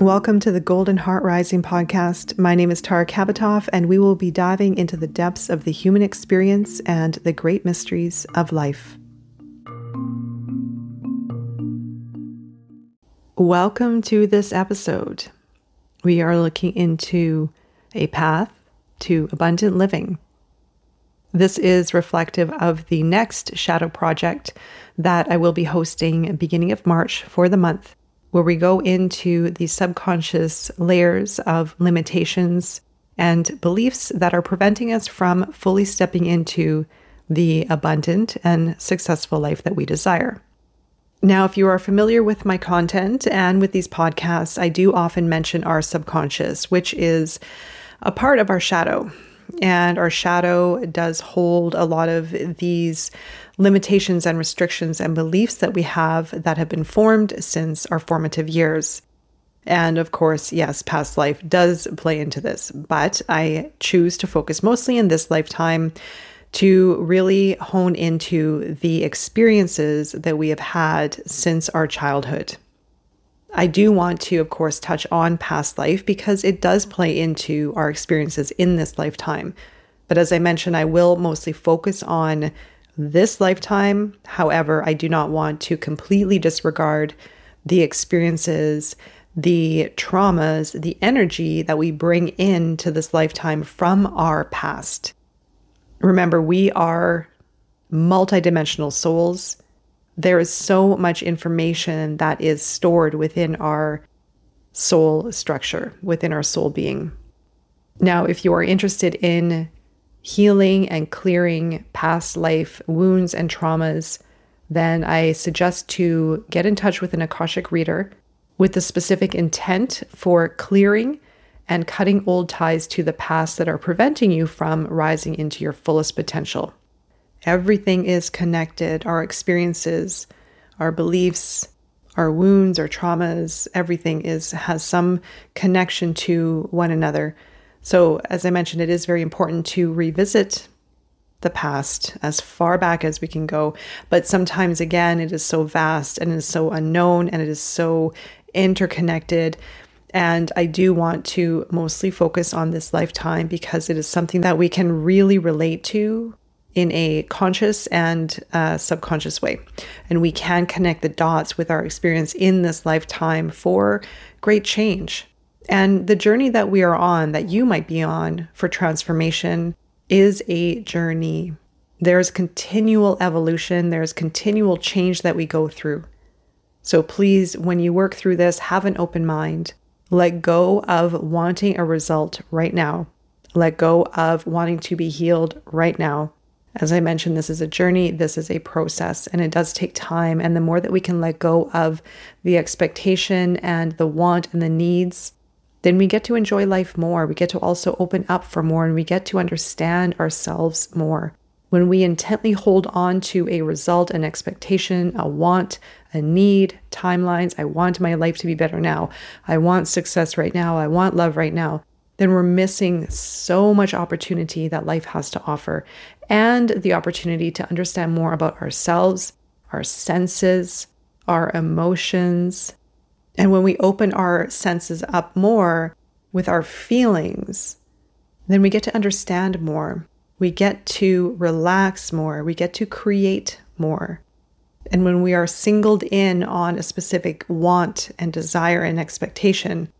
Welcome to the Golden Heart Rising podcast. My name is Tara Kabatoff, and we will be diving into the depths of the human experience and the great mysteries of life. Welcome to this episode. We are looking into a path to abundant living. This is reflective of the next shadow project that I will be hosting beginning of March for the month where we go into the subconscious layers of limitations and beliefs that are preventing us from fully stepping into the abundant and successful life that we desire. Now, if you are familiar with my content and with these podcasts, I do often mention our subconscious, which is a part of our shadow. And our shadow does hold a lot of these limitations and restrictions and beliefs that we have that have been formed since our formative years. And of course, yes, past life does play into this, but I choose to focus mostly in this lifetime to really hone into the experiences that we have had since our childhood. I do want to, of course, touch on past life because it does play into our experiences in this lifetime. But as I mentioned, I will mostly focus on this lifetime. However, I do not want to completely disregard the experiences, the traumas, the energy that we bring into this lifetime from our past. Remember, we are multidimensional souls. There is so much information that is stored within our soul structure, within our soul being. Now, if you are interested in healing and clearing past life wounds and traumas, then I suggest to get in touch with an Akashic reader with the specific intent for clearing and cutting old ties to the past that are preventing you from rising into your fullest potential. Everything is connected our experiences, our beliefs, our wounds, our traumas, everything is has some connection to one another. So, as I mentioned, it is very important to revisit the past as far back as we can go. But sometimes, again, it is so vast and it is so unknown and it is so interconnected. And I do want to mostly focus on this lifetime because it is something that we can really relate to in a conscious and uh, subconscious way. And we can connect the dots with our experience in this lifetime for great change. And the journey that we are on, that you might be on for transformation, is a journey. There's continual evolution, there's continual change that we go through. So please, when you work through this, have an open mind. Let go of wanting a result right now. Let go of wanting to be healed right now. As I mentioned, this is a journey, this is a process, and it does take time. And the more that we can let go of the expectation and the want and the needs then we get to enjoy life more. We get to also open up for more and we get to understand ourselves more. When we intently hold on to a result, an expectation, a want, a need, timelines, I want my life to be better now. I want success right now. I want love right now. Then we're missing so much opportunity that life has to offer and the opportunity to understand more about ourselves, our senses, our emotions, and when we open our senses up more with our feelings, then we get to understand more. We get to relax more. We get to create more. And when we are singled in on a specific want and desire and expectation,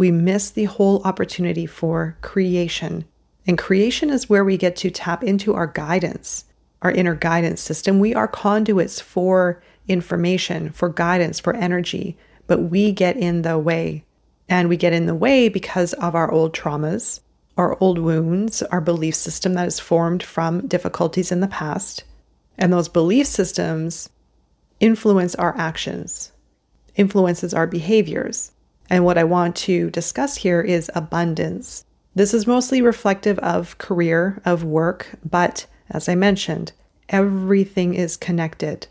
we miss the whole opportunity for creation. And creation is where we get to tap into our guidance, our inner guidance system. We are conduits for information, for guidance, for energy, but we get in the way. And we get in the way because of our old traumas, our old wounds, our belief system that is formed from difficulties in the past. And those belief systems influence our actions, influences our behaviors. And what I want to discuss here is abundance. This is mostly reflective of career, of work, but as I mentioned, everything is connected.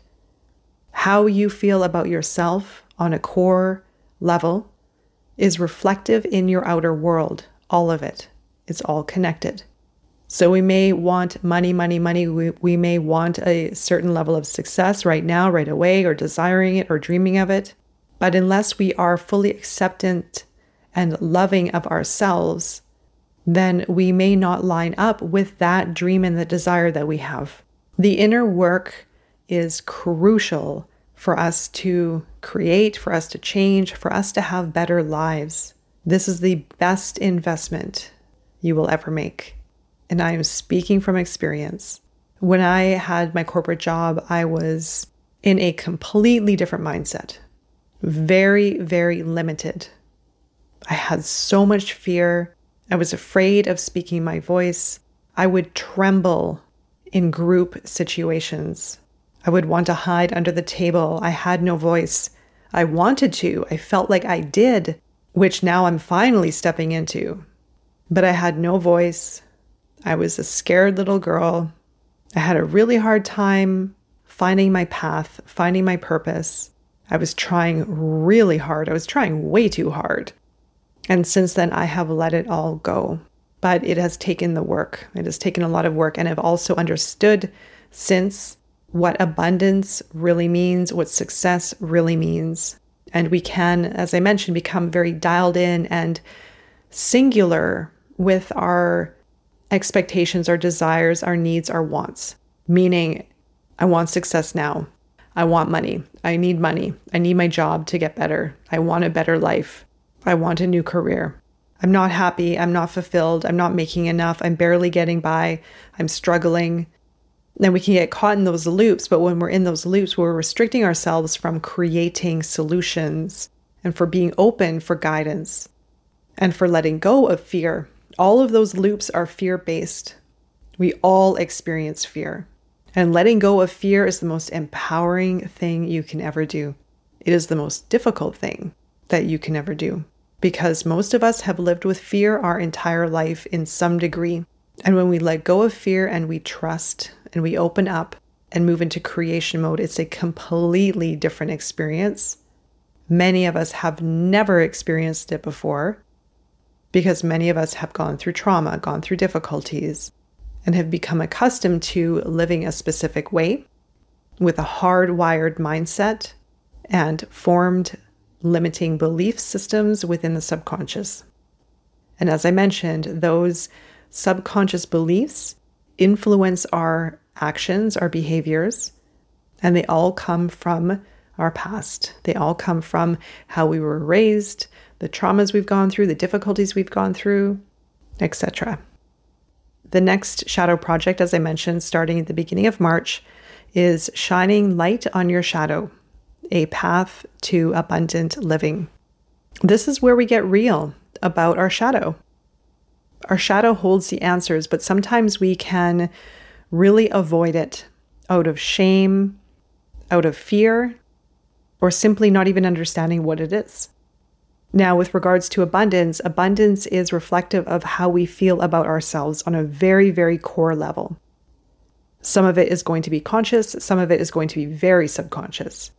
How you feel about yourself, on a core level is reflective in your outer world. All of it. It's all connected. So we may want money, money, money. We, we may want a certain level of success right now, right away, or desiring it or dreaming of it. But unless we are fully acceptant and loving of ourselves, then we may not line up with that dream and the desire that we have. The inner work is crucial for us to create, for us to change, for us to have better lives. This is the best investment you will ever make. And I am speaking from experience. When I had my corporate job, I was in a completely different mindset, very, very limited. I had so much fear. I was afraid of speaking my voice. I would tremble in group situations. I would want to hide under the table. I had no voice. I wanted to. I felt like I did, which now I'm finally stepping into. But I had no voice. I was a scared little girl. I had a really hard time finding my path, finding my purpose. I was trying really hard. I was trying way too hard. And since then, I have let it all go. But it has taken the work. It has taken a lot of work. And I've also understood since what abundance really means, what success really means. And we can, as I mentioned, become very dialed in and singular with our expectations, our desires, our needs, our wants. Meaning, I want success now. I want money. I need money. I need my job to get better. I want a better life. I want a new career. I'm not happy. I'm not fulfilled. I'm not making enough. I'm barely getting by. I'm struggling then we can get caught in those loops. But when we're in those loops, we're restricting ourselves from creating solutions and for being open for guidance and for letting go of fear. All of those loops are fear based. We all experience fear. And letting go of fear is the most empowering thing you can ever do. It is the most difficult thing that you can ever do because most of us have lived with fear our entire life in some degree. And when we let go of fear and we trust and we open up and move into creation mode, it's a completely different experience. Many of us have never experienced it before because many of us have gone through trauma, gone through difficulties, and have become accustomed to living a specific way with a hardwired mindset and formed limiting belief systems within the subconscious. And as I mentioned, those subconscious beliefs influence our actions, our behaviors, and they all come from our past. They all come from how we were raised, the traumas we've gone through, the difficulties we've gone through, etc. The next shadow project, as I mentioned, starting at the beginning of March, is Shining Light on Your Shadow, a path to abundant living. This is where we get real about our shadow. Our shadow holds the answers, but sometimes we can really avoid it out of shame, out of fear, or simply not even understanding what it is. Now, with regards to abundance, abundance is reflective of how we feel about ourselves on a very, very core level. Some of it is going to be conscious, some of it is going to be very subconscious.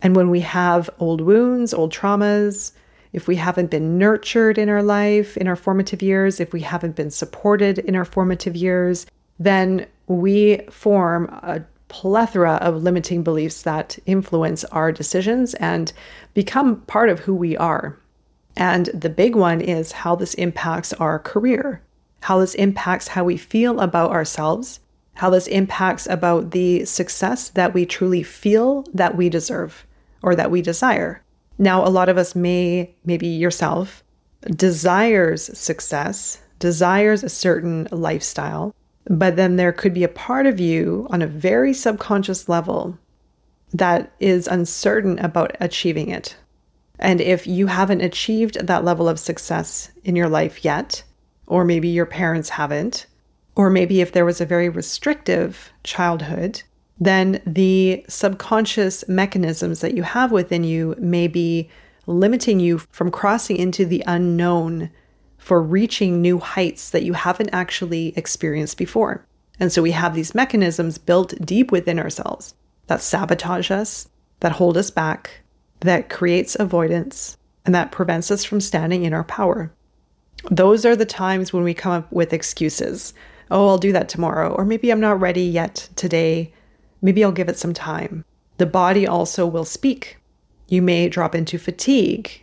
And when we have old wounds, old traumas, if we haven't been nurtured in our life, in our formative years, if we haven't been supported in our formative years, then we form a plethora of limiting beliefs that influence our decisions and become part of who we are. And the big one is how this impacts our career, how this impacts how we feel about ourselves, how this impacts about the success that we truly feel that we deserve or that we desire. Now, a lot of us may, maybe yourself, desires success, desires a certain lifestyle, but then there could be a part of you on a very subconscious level that is uncertain about achieving it. And if you haven't achieved that level of success in your life yet, or maybe your parents haven't, or maybe if there was a very restrictive childhood, then the subconscious mechanisms that you have within you may be limiting you from crossing into the unknown for reaching new heights that you haven't actually experienced before. And so we have these mechanisms built deep within ourselves that sabotage us, that hold us back, that creates avoidance, and that prevents us from standing in our power. Those are the times when we come up with excuses. oh, I'll do that tomorrow, or maybe I'm not ready yet today. Maybe I'll give it some time. The body also will speak. You may drop into fatigue.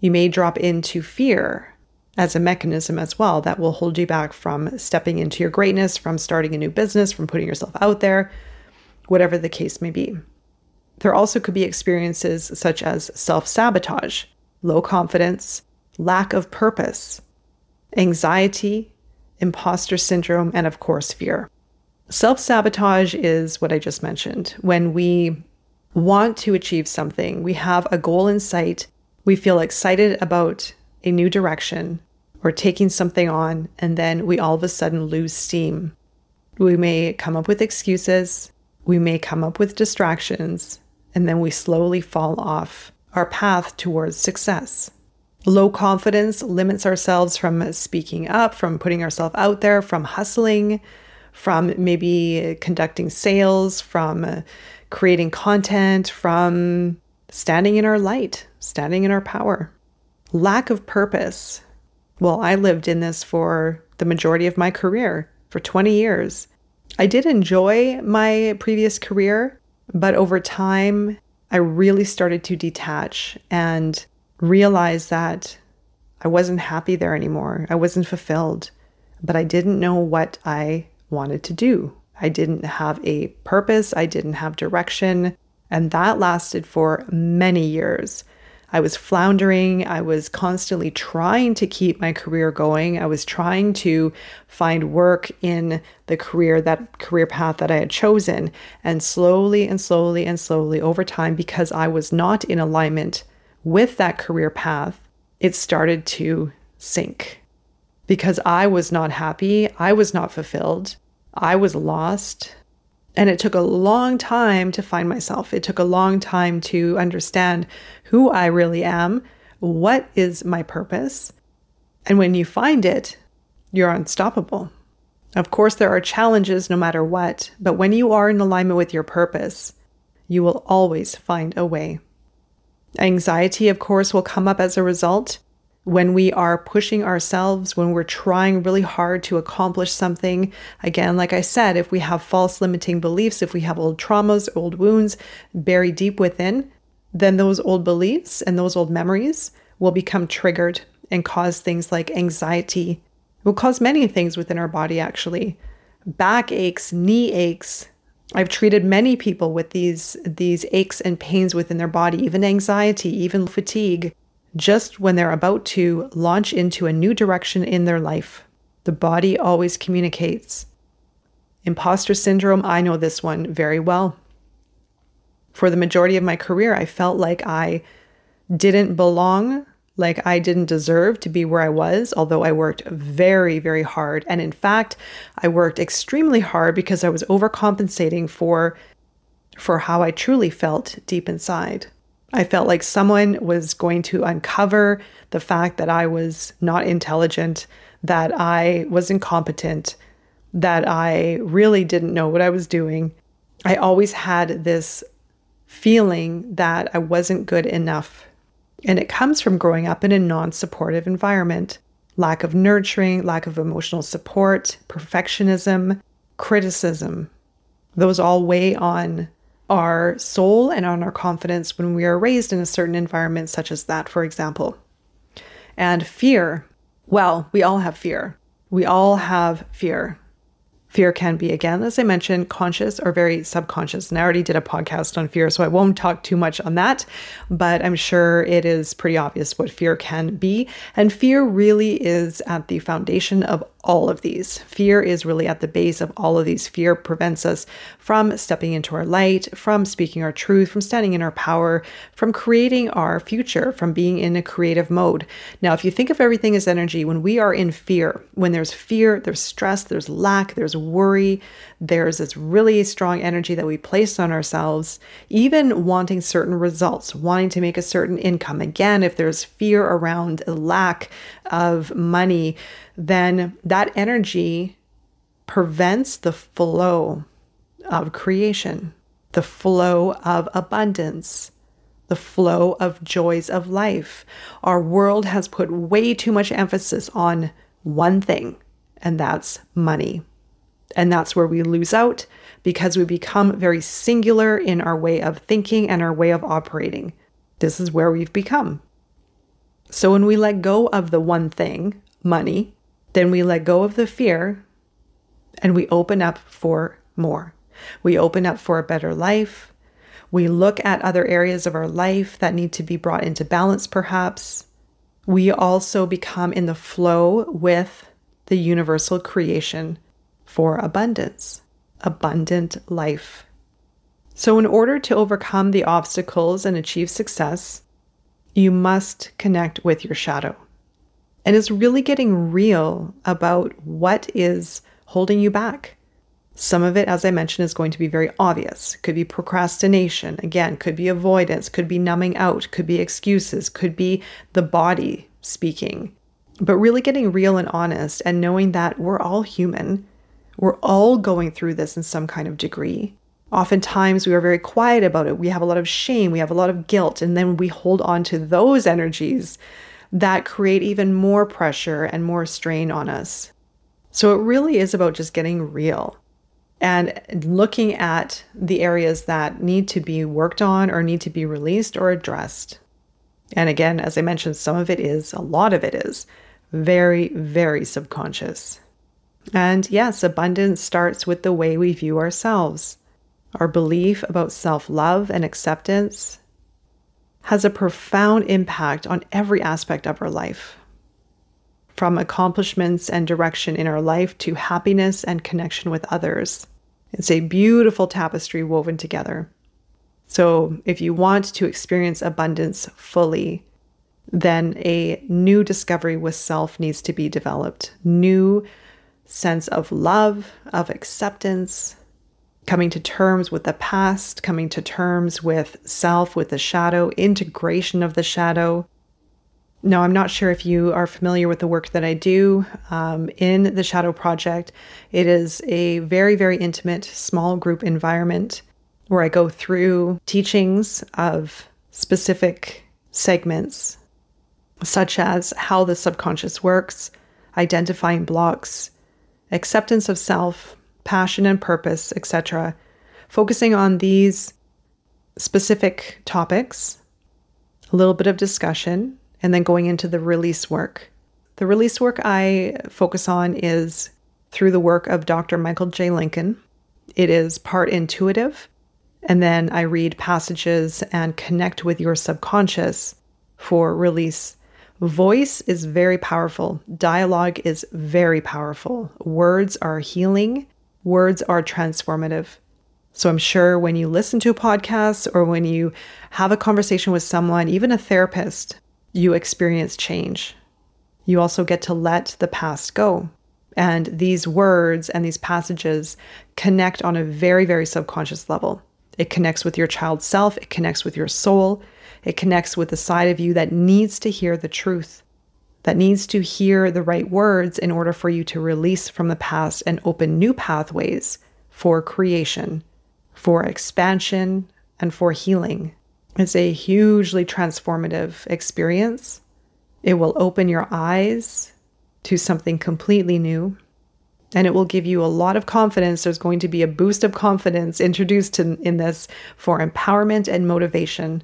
You may drop into fear as a mechanism as well that will hold you back from stepping into your greatness, from starting a new business, from putting yourself out there, whatever the case may be. There also could be experiences such as self sabotage, low confidence, lack of purpose, anxiety, imposter syndrome, and of course, fear. Self sabotage is what I just mentioned. When we want to achieve something, we have a goal in sight, we feel excited about a new direction or taking something on, and then we all of a sudden lose steam. We may come up with excuses, we may come up with distractions, and then we slowly fall off our path towards success. Low confidence limits ourselves from speaking up, from putting ourselves out there, from hustling, from maybe conducting sales, from creating content, from standing in our light, standing in our power. Lack of purpose. Well, I lived in this for the majority of my career, for 20 years. I did enjoy my previous career, but over time, I really started to detach and realize that I wasn't happy there anymore. I wasn't fulfilled, but I didn't know what I wanted to do. I didn't have a purpose, I didn't have direction, and that lasted for many years. I was floundering. I was constantly trying to keep my career going. I was trying to find work in the career, that career path that I had chosen. And slowly and slowly and slowly over time, because I was not in alignment with that career path, it started to sink. Because I was not happy, I was not fulfilled, I was lost, and it took a long time to find myself. It took a long time to understand who I really am, what is my purpose. And when you find it, you're unstoppable. Of course, there are challenges no matter what, but when you are in alignment with your purpose, you will always find a way. Anxiety, of course, will come up as a result when we are pushing ourselves, when we're trying really hard to accomplish something. Again, like I said, if we have false limiting beliefs, if we have old traumas, old wounds buried deep within, then those old beliefs and those old memories will become triggered and cause things like anxiety. It will cause many things within our body, actually. Back aches, knee aches. I've treated many people with these, these aches and pains within their body, even anxiety, even fatigue just when they're about to launch into a new direction in their life. The body always communicates. Imposter syndrome, I know this one very well. For the majority of my career, I felt like I didn't belong, like I didn't deserve to be where I was, although I worked very, very hard. And in fact, I worked extremely hard because I was overcompensating for for how I truly felt deep inside. I felt like someone was going to uncover the fact that I was not intelligent, that I was incompetent, that I really didn't know what I was doing. I always had this feeling that I wasn't good enough. And it comes from growing up in a non supportive environment lack of nurturing, lack of emotional support, perfectionism, criticism. Those all weigh on our soul and on our confidence when we are raised in a certain environment, such as that, for example. And fear, well, we all have fear. We all have fear. Fear can be, again, as I mentioned, conscious or very subconscious. And I already did a podcast on fear, so I won't talk too much on that, but I'm sure it is pretty obvious what fear can be. And fear really is at the foundation of all of these. Fear is really at the base of all of these. Fear prevents us from stepping into our light, from speaking our truth, from standing in our power, from creating our future, from being in a creative mode. Now, if you think of everything as energy, when we are in fear, when there's fear, there's stress, there's lack, there's worry, there's this really strong energy that we place on ourselves, even wanting certain results, wanting to make a certain income. Again, if there's fear around a lack of money, then that energy prevents the flow of creation, the flow of abundance, the flow of joys of life. Our world has put way too much emphasis on one thing, and that's money. And that's where we lose out because we become very singular in our way of thinking and our way of operating. This is where we've become. So when we let go of the one thing, money, then we let go of the fear and we open up for more. We open up for a better life. We look at other areas of our life that need to be brought into balance, perhaps. We also become in the flow with the universal creation for abundance, abundant life. So, in order to overcome the obstacles and achieve success, you must connect with your shadow. And it's really getting real about what is holding you back. Some of it, as I mentioned, is going to be very obvious. Could be procrastination, again, could be avoidance, could be numbing out, could be excuses, could be the body speaking. But really getting real and honest and knowing that we're all human. We're all going through this in some kind of degree. Oftentimes, we are very quiet about it. We have a lot of shame, we have a lot of guilt, and then we hold on to those energies that create even more pressure and more strain on us. So, it really is about just getting real and looking at the areas that need to be worked on or need to be released or addressed. And again, as I mentioned, some of it is, a lot of it is very, very subconscious. And yes, abundance starts with the way we view ourselves. Our belief about self love and acceptance has a profound impact on every aspect of our life from accomplishments and direction in our life to happiness and connection with others. It's a beautiful tapestry woven together. So, if you want to experience abundance fully, then a new discovery with self needs to be developed. New sense of love, of acceptance, coming to terms with the past, coming to terms with self, with the shadow, integration of the shadow, no, I'm not sure if you are familiar with the work that I do um, in the Shadow Project. It is a very, very intimate small group environment where I go through teachings of specific segments, such as how the subconscious works, identifying blocks, acceptance of self, passion and purpose, etc., focusing on these specific topics, a little bit of discussion, and then going into the release work. The release work I focus on is through the work of Dr. Michael J. Lincoln. It is part intuitive, and then I read passages and connect with your subconscious for release. Voice is very powerful. Dialogue is very powerful. Words are healing. Words are transformative. So I'm sure when you listen to a podcast or when you have a conversation with someone, even a therapist, you experience change. You also get to let the past go. And these words and these passages connect on a very, very subconscious level. It connects with your child self, it connects with your soul, it connects with the side of you that needs to hear the truth, that needs to hear the right words in order for you to release from the past and open new pathways for creation, for expansion, and for healing. It's a hugely transformative experience. It will open your eyes to something completely new and it will give you a lot of confidence. There's going to be a boost of confidence introduced in, in this for empowerment and motivation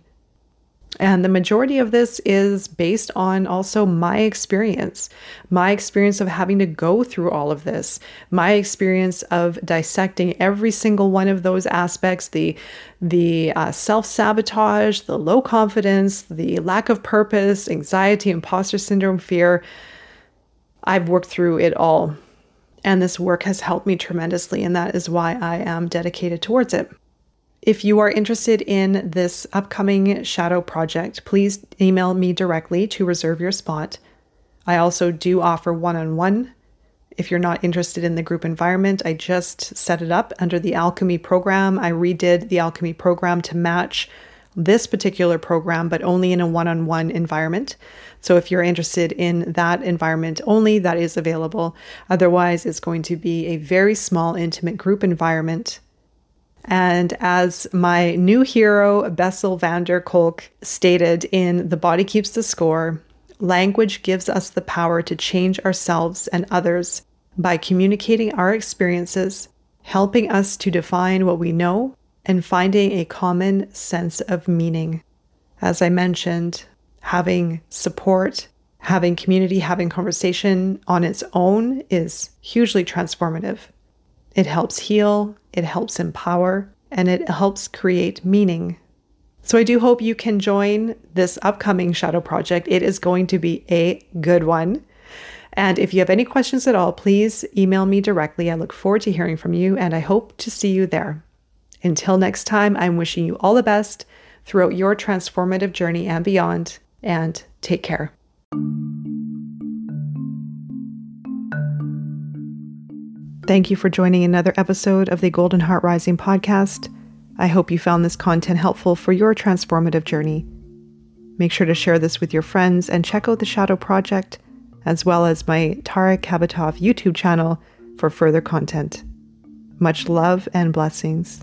and the majority of this is based on also my experience, my experience of having to go through all of this, my experience of dissecting every single one of those aspects the, the uh, self sabotage, the low confidence, the lack of purpose, anxiety, imposter syndrome, fear. I've worked through it all. And this work has helped me tremendously. And that is why I am dedicated towards it. If you are interested in this upcoming shadow project, please email me directly to reserve your spot. I also do offer one on one. If you're not interested in the group environment, I just set it up under the Alchemy program. I redid the Alchemy program to match this particular program, but only in a one on one environment. So if you're interested in that environment only, that is available. Otherwise, it's going to be a very small, intimate group environment and as my new hero, Bessel van der Kolk, stated in The Body Keeps the Score, language gives us the power to change ourselves and others by communicating our experiences, helping us to define what we know, and finding a common sense of meaning. As I mentioned, having support, having community, having conversation on its own is hugely transformative. It helps heal, it helps empower, and it helps create meaning. So I do hope you can join this upcoming shadow project. It is going to be a good one. And if you have any questions at all, please email me directly. I look forward to hearing from you and I hope to see you there. Until next time, I'm wishing you all the best throughout your transformative journey and beyond, and take care. Thank you for joining another episode of the Golden Heart Rising podcast. I hope you found this content helpful for your transformative journey. Make sure to share this with your friends and check out the Shadow Project, as well as my Tara Kabatoff YouTube channel for further content. Much love and blessings.